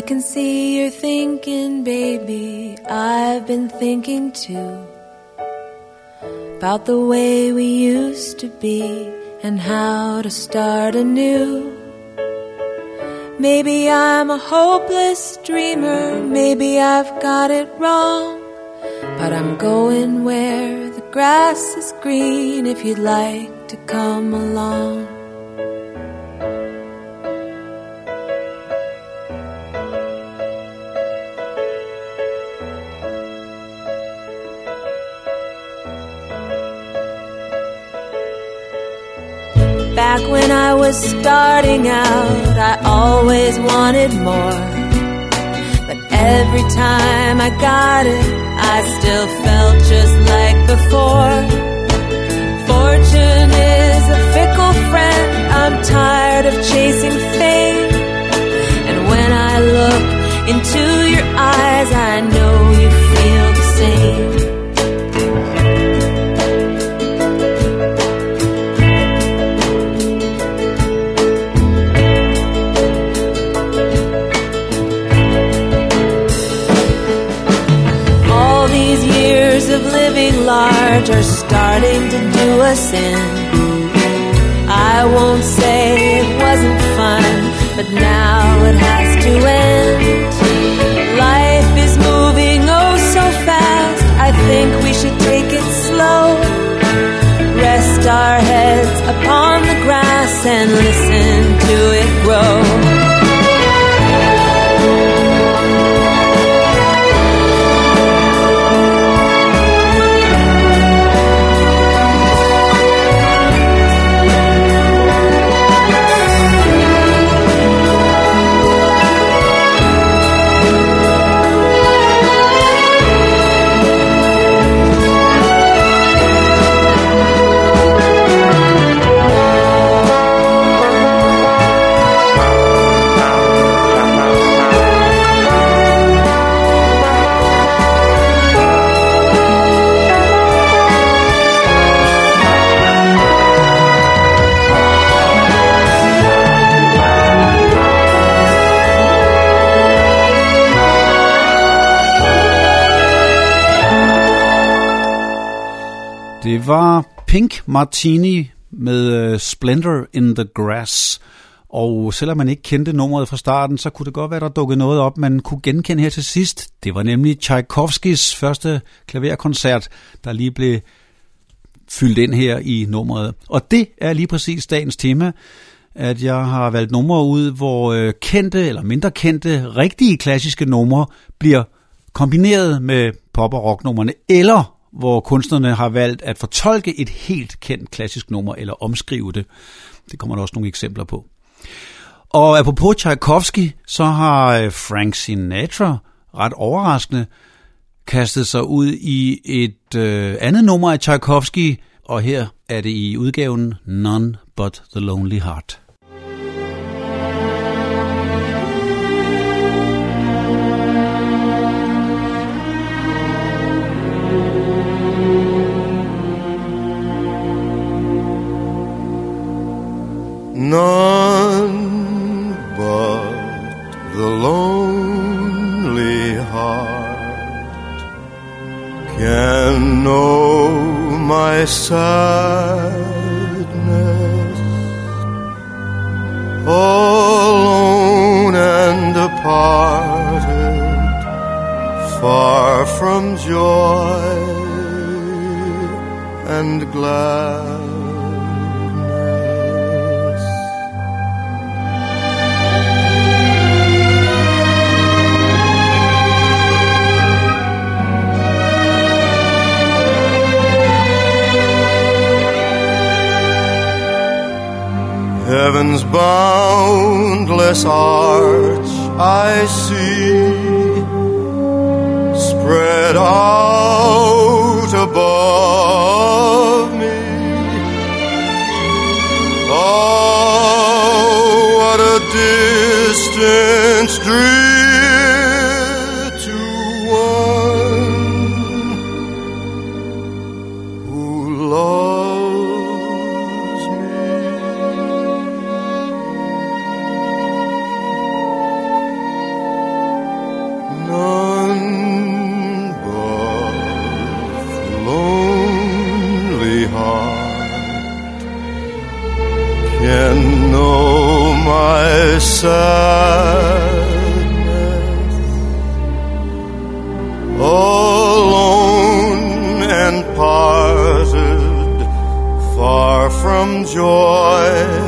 I can see you're thinking, baby. I've been thinking too about the way we used to be and how to start anew. Maybe I'm a hopeless dreamer, maybe I've got it wrong. But I'm going where the grass is green if you'd like to come along. Was starting out, I always wanted more. But every time I got it, I still felt just like before. Fortune is a fickle friend, I'm tired of chasing fame. And when I look into your eyes, I know you feel the same. Large are starting to do us in. I won't say it wasn't fun, but now it has to end. Life is moving oh so fast, I think we should take it slow. Rest our heads upon the grass and listen to it grow. Var Pink Martini med øh, Splendor in the Grass. Og selvom man ikke kendte nummeret fra starten, så kunne det godt være, der dukkede noget op, man kunne genkende her til sidst. Det var nemlig Tchaikovskis første klaverkoncert, der lige blev fyldt ind her i nummeret. Og det er lige præcis dagens tema, at jeg har valgt numre ud, hvor øh, kendte eller mindre kendte, rigtige klassiske numre bliver kombineret med pop- og rocknummerne, eller hvor kunstnerne har valgt at fortolke et helt kendt klassisk nummer eller omskrive det. Det kommer der også nogle eksempler på. Og apropos Tchaikovsky, så har øh, Frank Sinatra ret overraskende kastet sig ud i et øh, andet nummer af Tchaikovsky, og her er det i udgaven None But The Lonely Heart. None but the lonely heart can know my sadness. Alone and departed, far from joy and gladness. Heaven's boundless arch I see spread out above me. Oh, what a distance drear my sadness. Alone and parted, far from joy.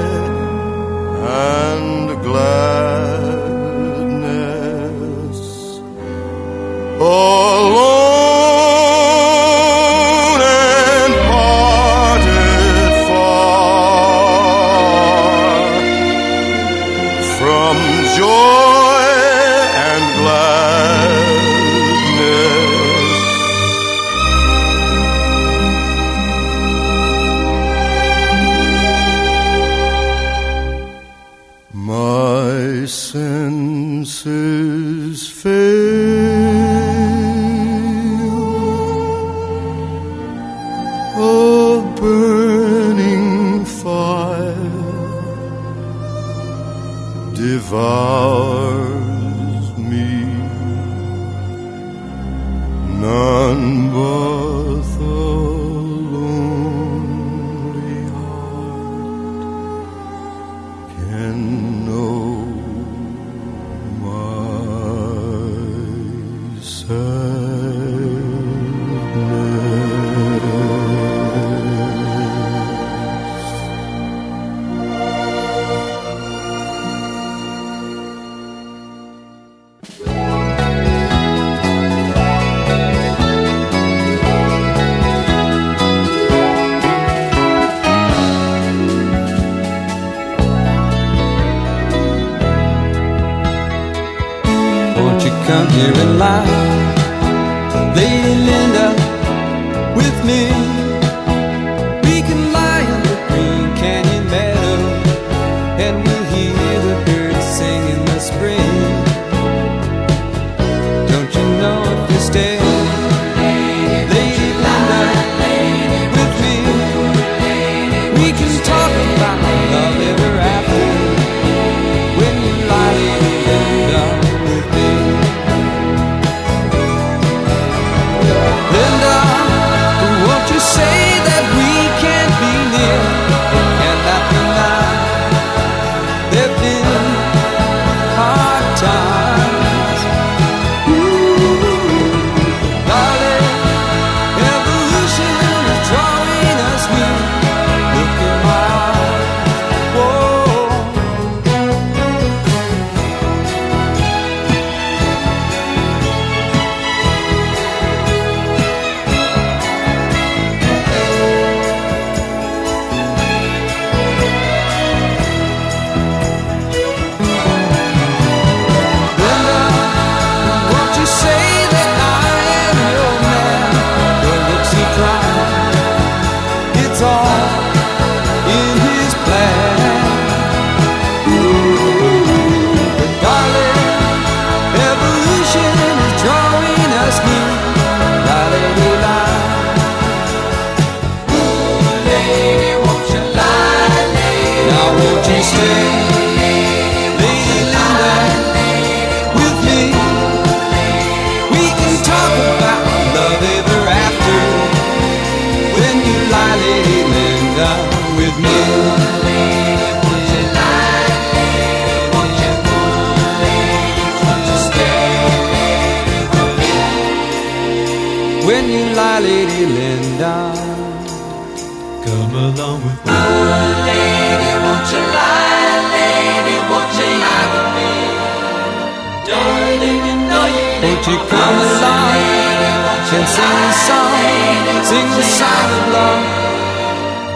can sing a song, sing the song of love.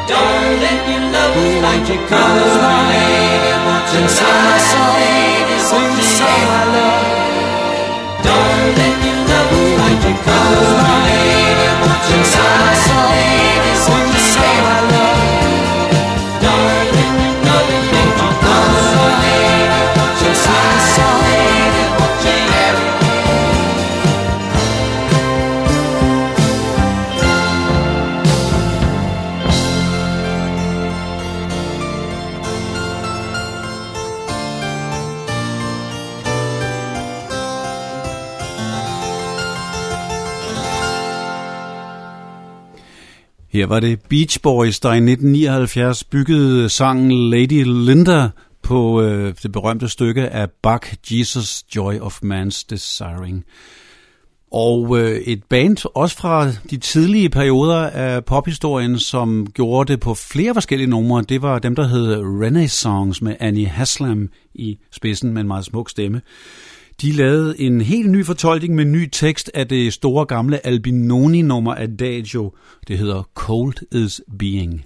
Don't let your love like your colors sing a song, sing the song of love. Don't let your love like your colors sing Her var det Beach Boys, der i 1979 byggede sangen Lady Linda på øh, det berømte stykke af Bach, Jesus, Joy of Man's Desiring. Og øh, et band, også fra de tidlige perioder af pophistorien, som gjorde det på flere forskellige numre, det var dem, der hed Renaissance med Annie Haslam i spidsen med en meget smuk stemme. De lavede en helt ny fortolkning med ny tekst af det store gamle Albinoni-nummer Adagio. Det hedder Cold is Being.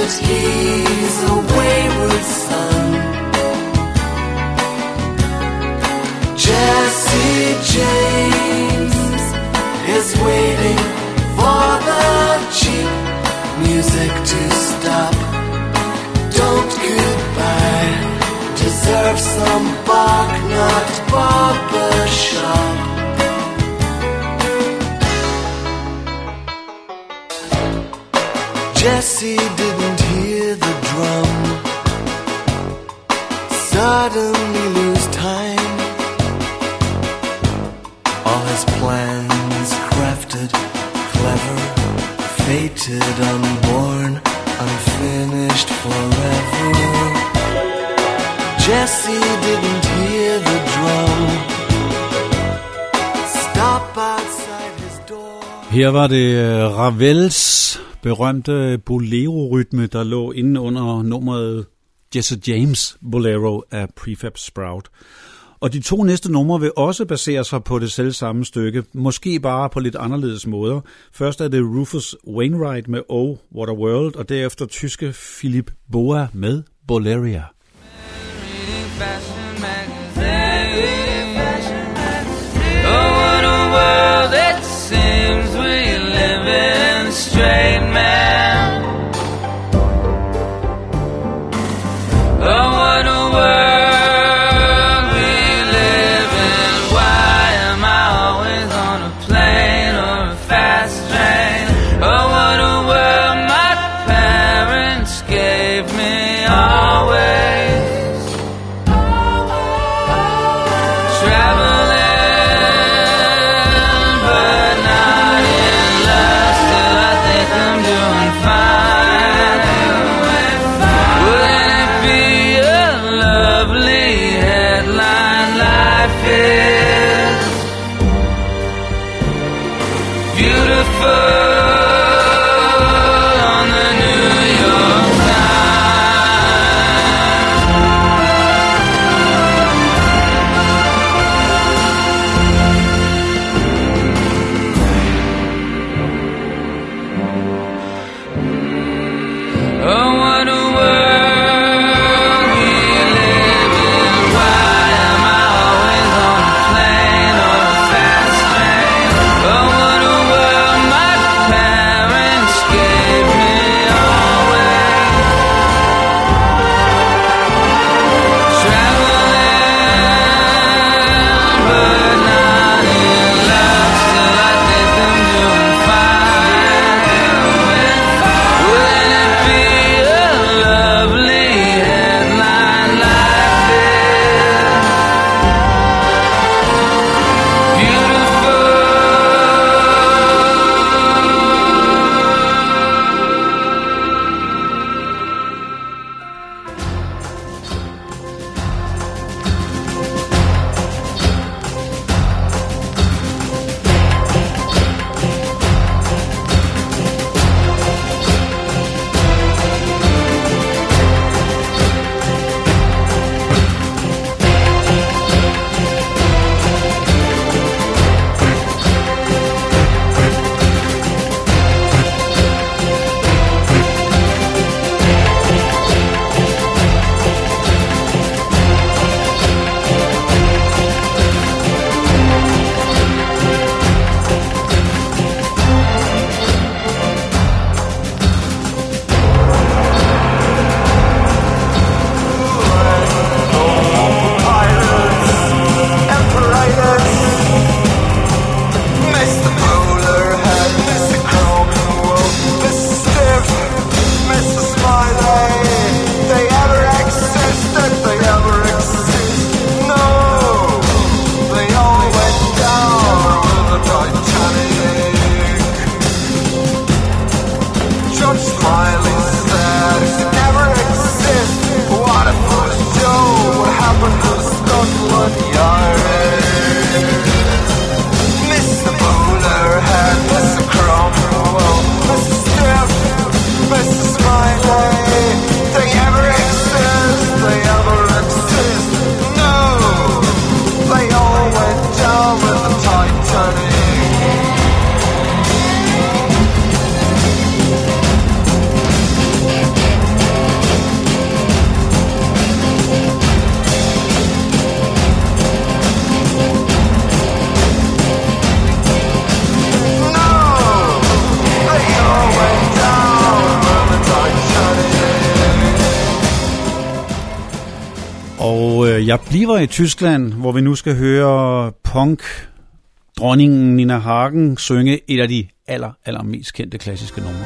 That he's a wayward son. Jesse James is waiting for the cheap music to stop. Don't goodbye, deserve some bark, not barber shop. Jesse didn't Suddenly lose time. All his plans crafted, clever, fated, unborn, unfinished forever. Jesse didn't hear the drum. Stop outside his door. Her var det øh, Ravels berømte bolero-rytme, der lå inde under nummeret Jesse James Bolero af Prefab Sprout. Og de to næste numre vil også basere sig på det selv samme stykke, måske bare på lidt anderledes måder. Først er det Rufus Wainwright med Oh, What a World, og derefter tyske Philip Boa med Boleria. Oh, what a world it seems we live in, straight man. I Tyskland, hvor vi nu skal høre punk dronningen Nina Hagen synge et af de aller, aller mest kendte klassiske numre.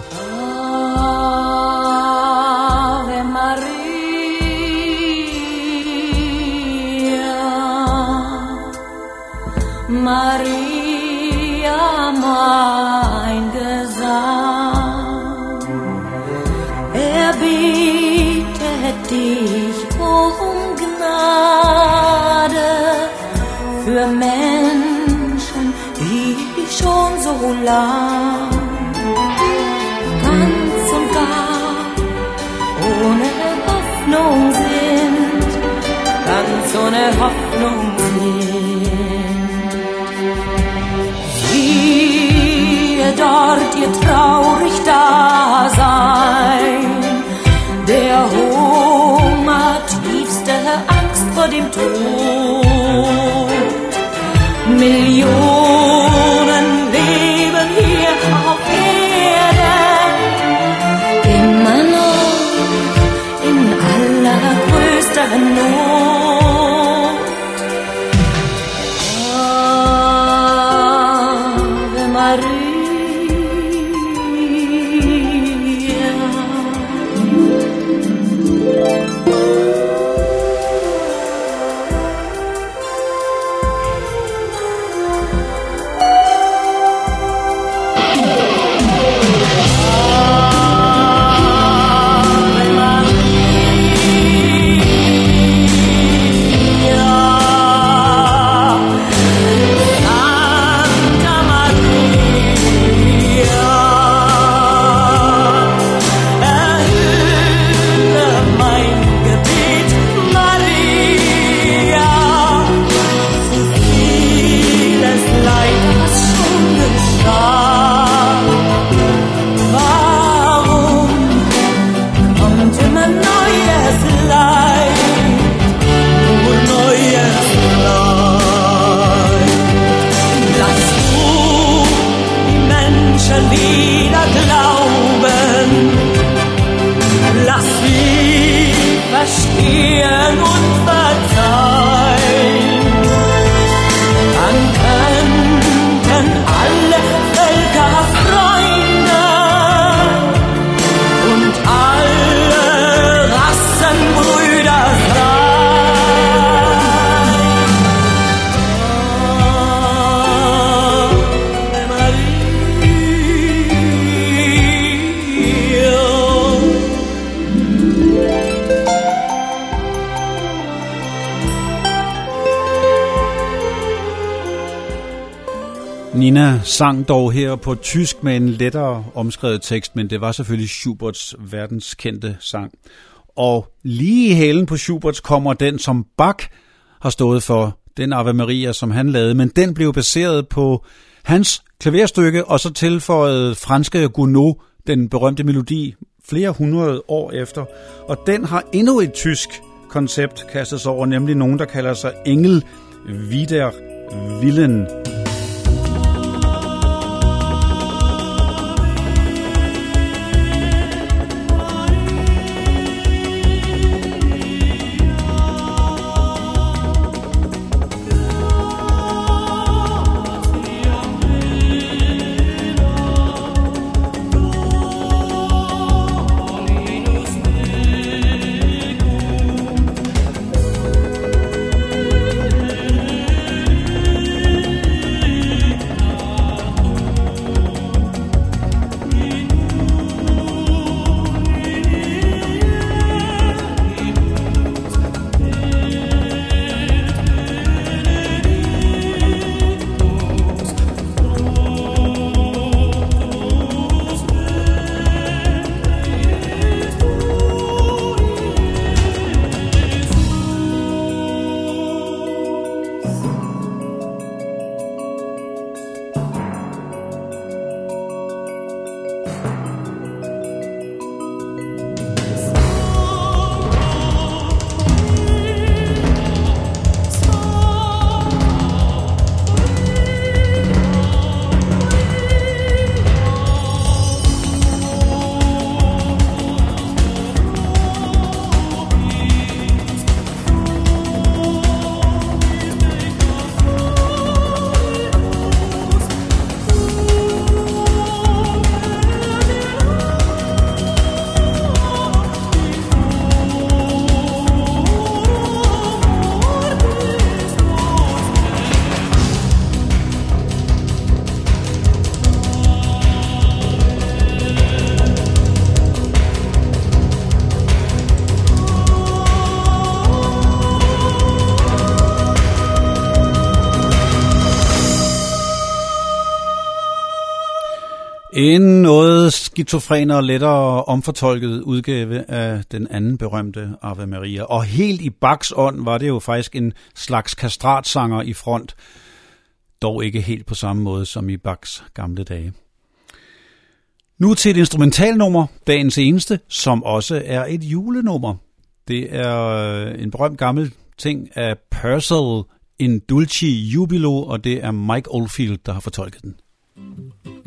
Ave Maria, Maria, Maria. Lang ganz und gar ohne Hoffnung sind, ganz ohne Hoffnung sind. Siehe dort ihr traurig Dasein, der Hunger, tiefste Angst vor dem Tod. Millionen 路。Sang dog her på tysk med en lettere omskrevet tekst, men det var selvfølgelig Schuberts verdenskendte sang. Og lige i hælen på Schuberts kommer den, som Bach har stået for, den Ave Maria, som han lavede, men den blev baseret på hans klaverstykke, og så tilføjede franske Gounod, den berømte melodi, flere hundrede år efter. Og den har endnu et tysk koncept kastet sig over, nemlig nogen, der kalder sig Engel Wider Willen. En noget skizofren og lettere omfortolket udgave af den anden berømte Ave Maria. Og helt i Bachs ånd var det jo faktisk en slags kastratsanger i front. Dog ikke helt på samme måde som i Bachs gamle dage. Nu til et instrumentalnummer, dagens eneste, som også er et julenummer. Det er øh, en berømt gammel ting af Purcell en Dulci Jubilo, og det er Mike Oldfield, der har fortolket den. Malcolm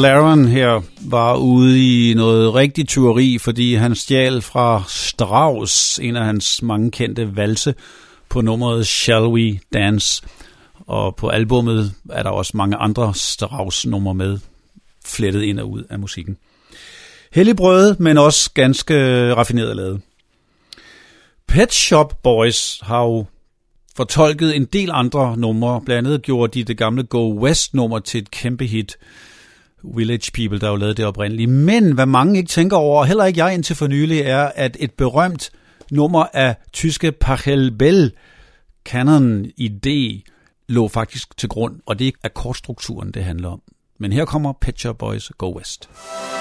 McLaren her var ude i noget rigtig tyveri, fordi han stjal fra Strauss, en af hans mange kendte valse, på nummeret Shall We Dance. Og på albummet er der også mange andre Strauss-numre med, flettet ind og ud af musikken. Hellig brød, men også ganske raffineret lavet. Pet Shop Boys har jo fortolket en del andre numre. Blandt andet gjorde de det gamle Go West-nummer til et kæmpe hit. Village People, der jo lavede det oprindeligt. Men hvad mange ikke tænker over, heller ikke jeg indtil for nylig, er, at et berømt nummer af tyske Pachelbel Canon ID lå faktisk til grund, og det er akkordstrukturen, det handler om. Men her kommer Pet Shop Boys Go West. Go West.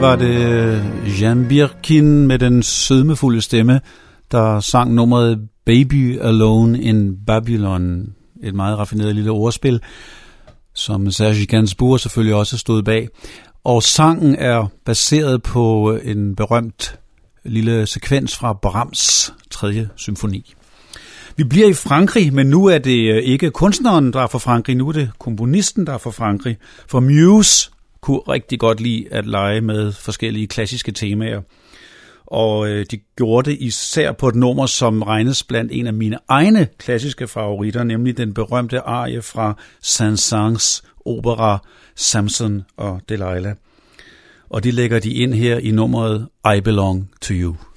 Var det øh, Jan Birkin med den sødmefulde stemme, der sang nummeret Baby Alone in Babylon. Et meget raffineret lille ordspil, som Serge Gainsbourg selvfølgelig også stod bag. Og sangen er baseret på øh, en berømt lille sekvens fra Brahms 3. symfoni. Vi bliver i Frankrig, men nu er det øh, ikke kunstneren, der er fra Frankrig, nu er det komponisten, der er fra Frankrig. For Muse kunne rigtig godt lide at lege med forskellige klassiske temaer. Og øh, de gjorde det især på et nummer, som regnes blandt en af mine egne klassiske favoritter, nemlig den berømte arie fra Saint-Saëns opera Samson og Delilah. Og det lægger de ind her i nummeret I Belong to You.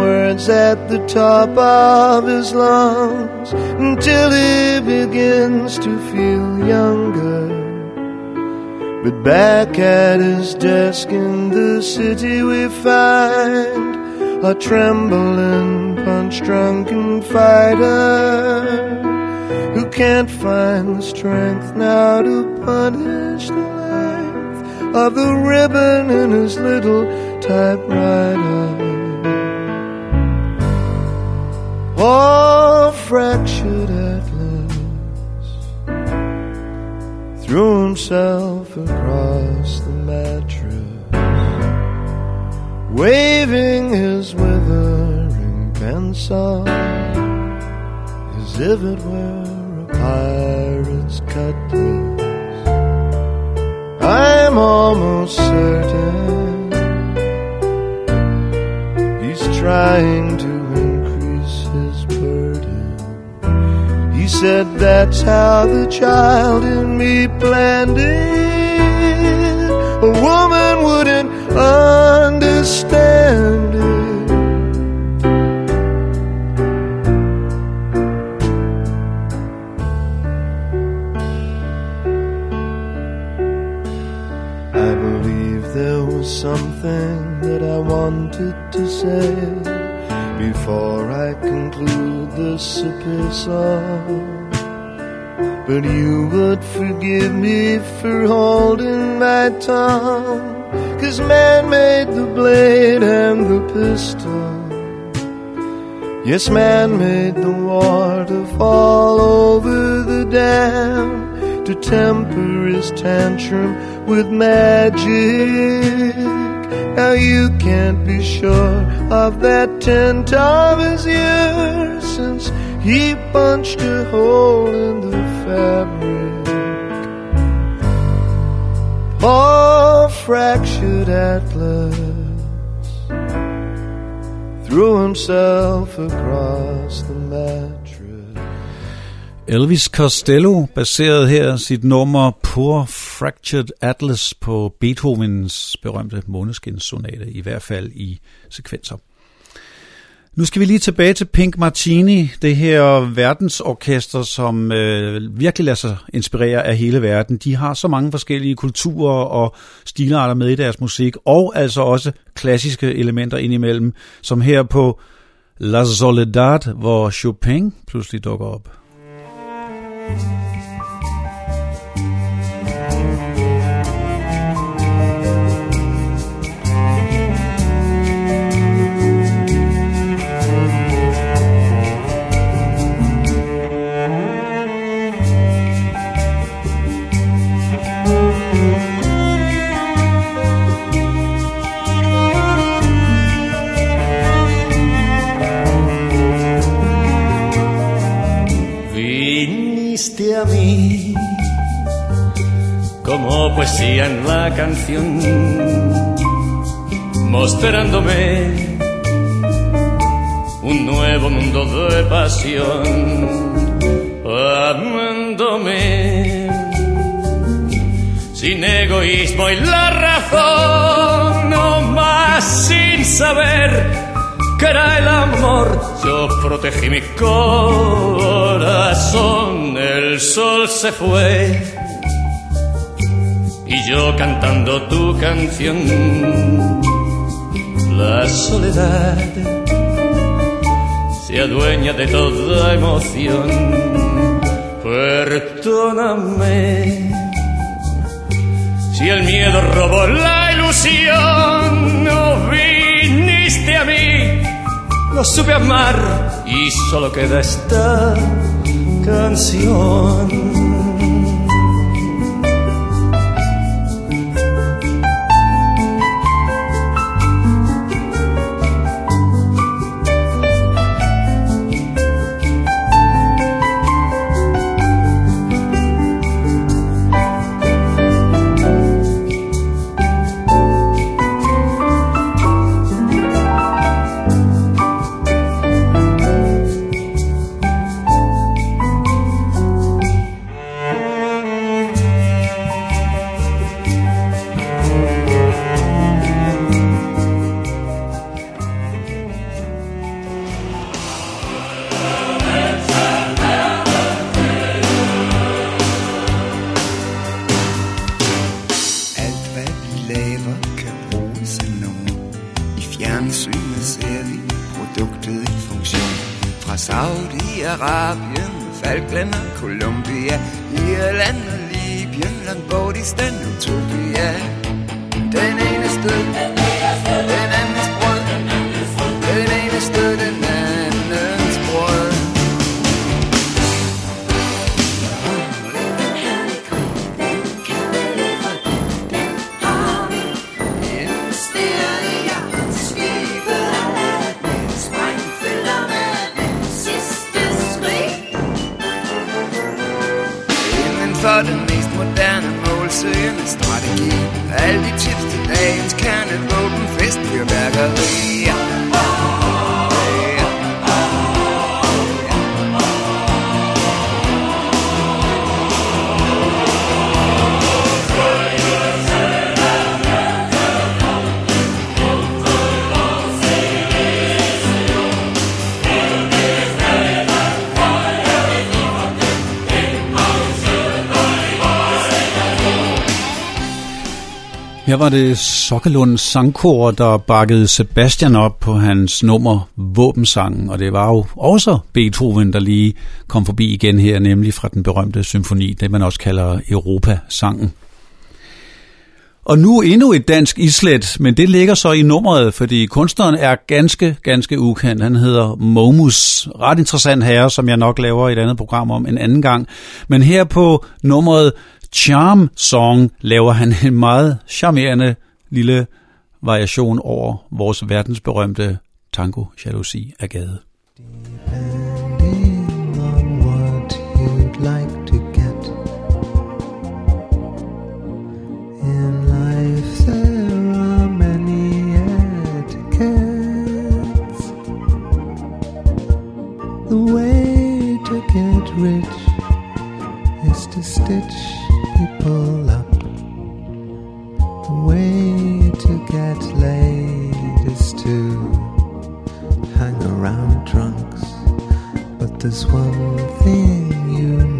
Words at the top of his lungs until he begins to feel younger. But back at his desk in the city we find a trembling, punch-drunken fighter who can't find the strength now to punish the length of the ribbon in his little typewriter. All fractured atlas threw himself across the mattress, waving his withering pencil as if it were a pirate's cutlass. I'm almost certain he's trying to said that's how the child in me planned it. A woman wouldn't understand it. I believe there was something that I wanted to say before I conclude this epistle. But you would forgive me for holding my tongue. Cause man made the blade and the pistol. Yes, man made the water fall over the dam to temper his tantrum with magic. Now you can't be sure of that tent of his years since he punched a hole in the fabric. Poor fractured Atlas threw himself across the mattress. Elvis Costello baserede her sit nummer Poor Fractured Atlas på Beethovens berømte måneskinssonate, i hvert fald i sekvenser. Nu skal vi lige tilbage til Pink Martini, det her verdensorkester, som øh, virkelig lader sig inspirere af hele verden. De har så mange forskellige kulturer og stilarter med i deres musik, og altså også klassiske elementer indimellem, som her på La Soledad, hvor Chopin pludselig dukker op. Thank you. A mí como poesía en la canción, mostrándome un nuevo mundo de pasión, amándome sin egoísmo y la razón, no más sin saber que era el amor. Yo protegí mi corazón, el sol se fue y yo cantando tu canción, la soledad se adueña de toda emoción. Perdóname si el miedo robó la ilusión, no supe amar y solo queda esta canción. Var det Sokkelund Sangkor, der bakkede Sebastian op på hans nummer Våbensangen, og det var jo også Beethoven, der lige kom forbi igen her, nemlig fra den berømte symfoni, det man også kalder Europasangen. Og nu endnu et dansk islet, men det ligger så i nummeret, fordi kunstneren er ganske, ganske ukendt. Han hedder Momus. Ret interessant herre, som jeg nok laver et andet program om en anden gang. Men her på nummeret Charm Song laver han en meget charmerende lille variation over vores verdensberømte tango jalousi af gade. Depending on what you'd like to get. In life there are many etiquettes. The way to get rich is to stitch people up. The way to get laid is to hang around drunks. But there's one thing you must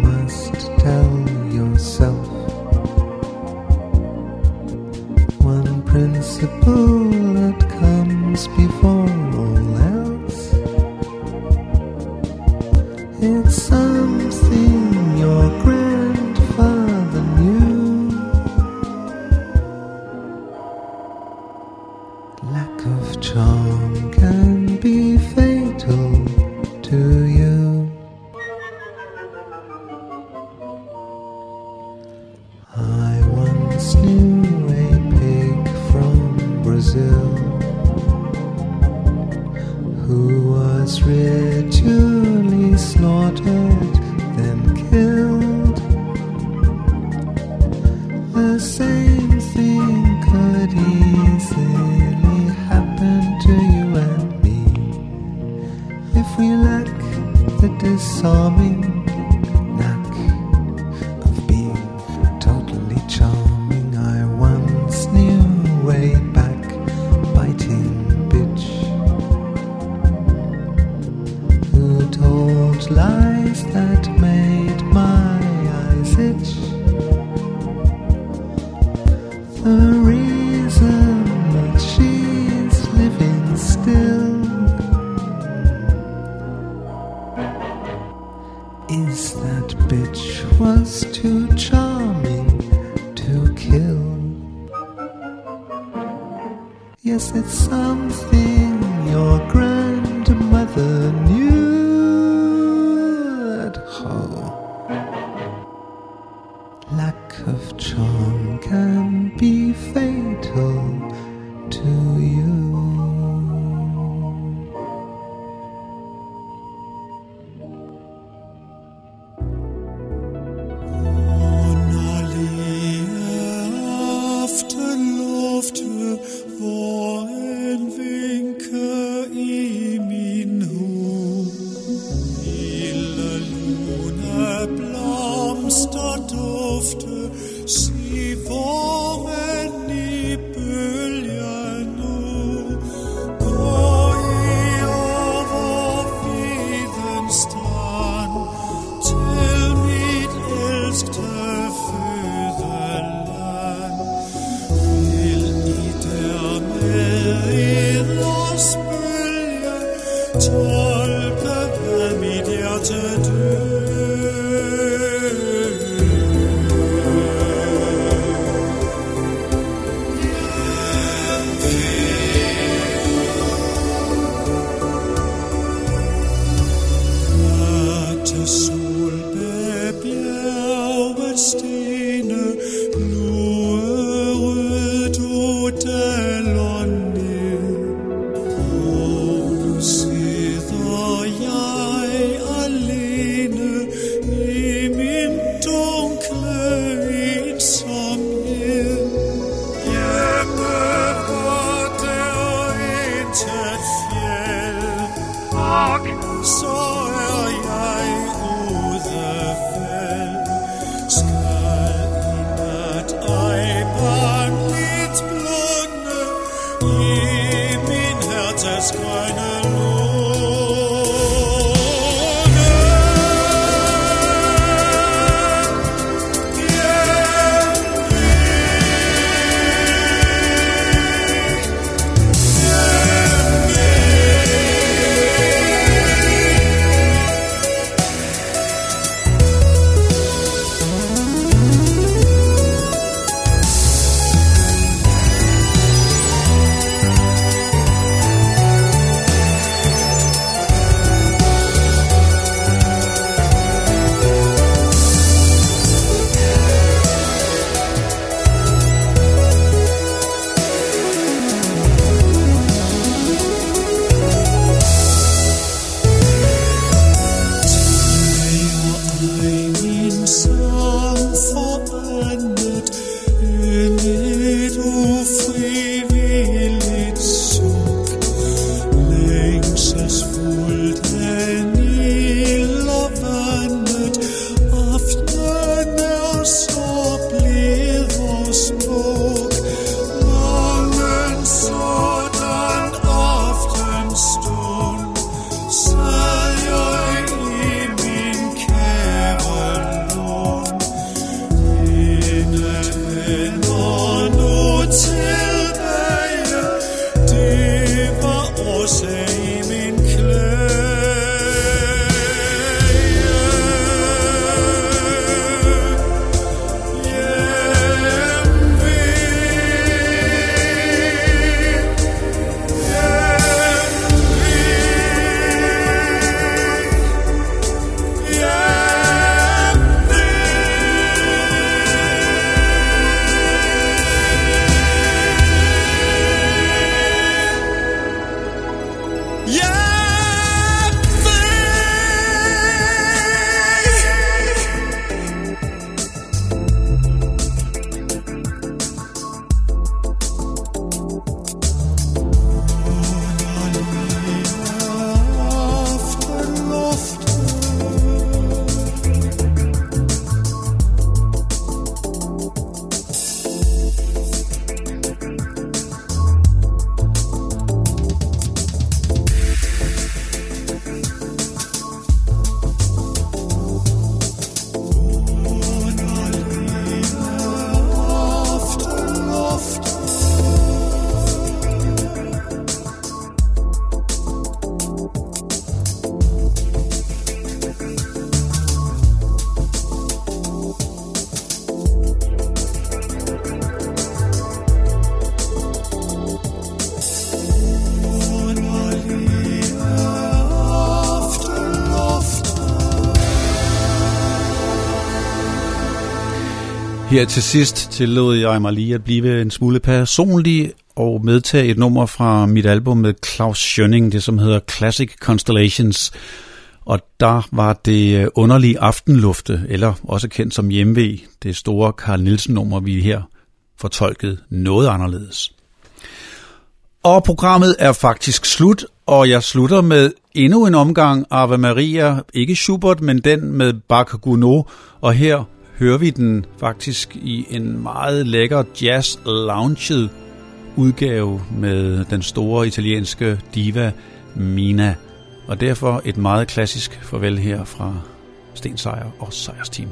Her til sidst tillod jeg mig lige at blive en smule personlig og medtage et nummer fra mit album med Claus Schønning, det som hedder Classic Constellations. Og der var det øh, underlige aftenlufte, eller også kendt som hjemve, det store Carl Nielsen nummer, vi her fortolkede noget anderledes. Og programmet er faktisk slut, og jeg slutter med endnu en omgang Ave Maria, ikke Schubert, men den med Bach Gounod, og her hører vi den faktisk i en meget lækker jazz lounge udgave med den store italienske diva Mina. Og derfor et meget klassisk farvel her fra Sten Sejer og Sejers Team.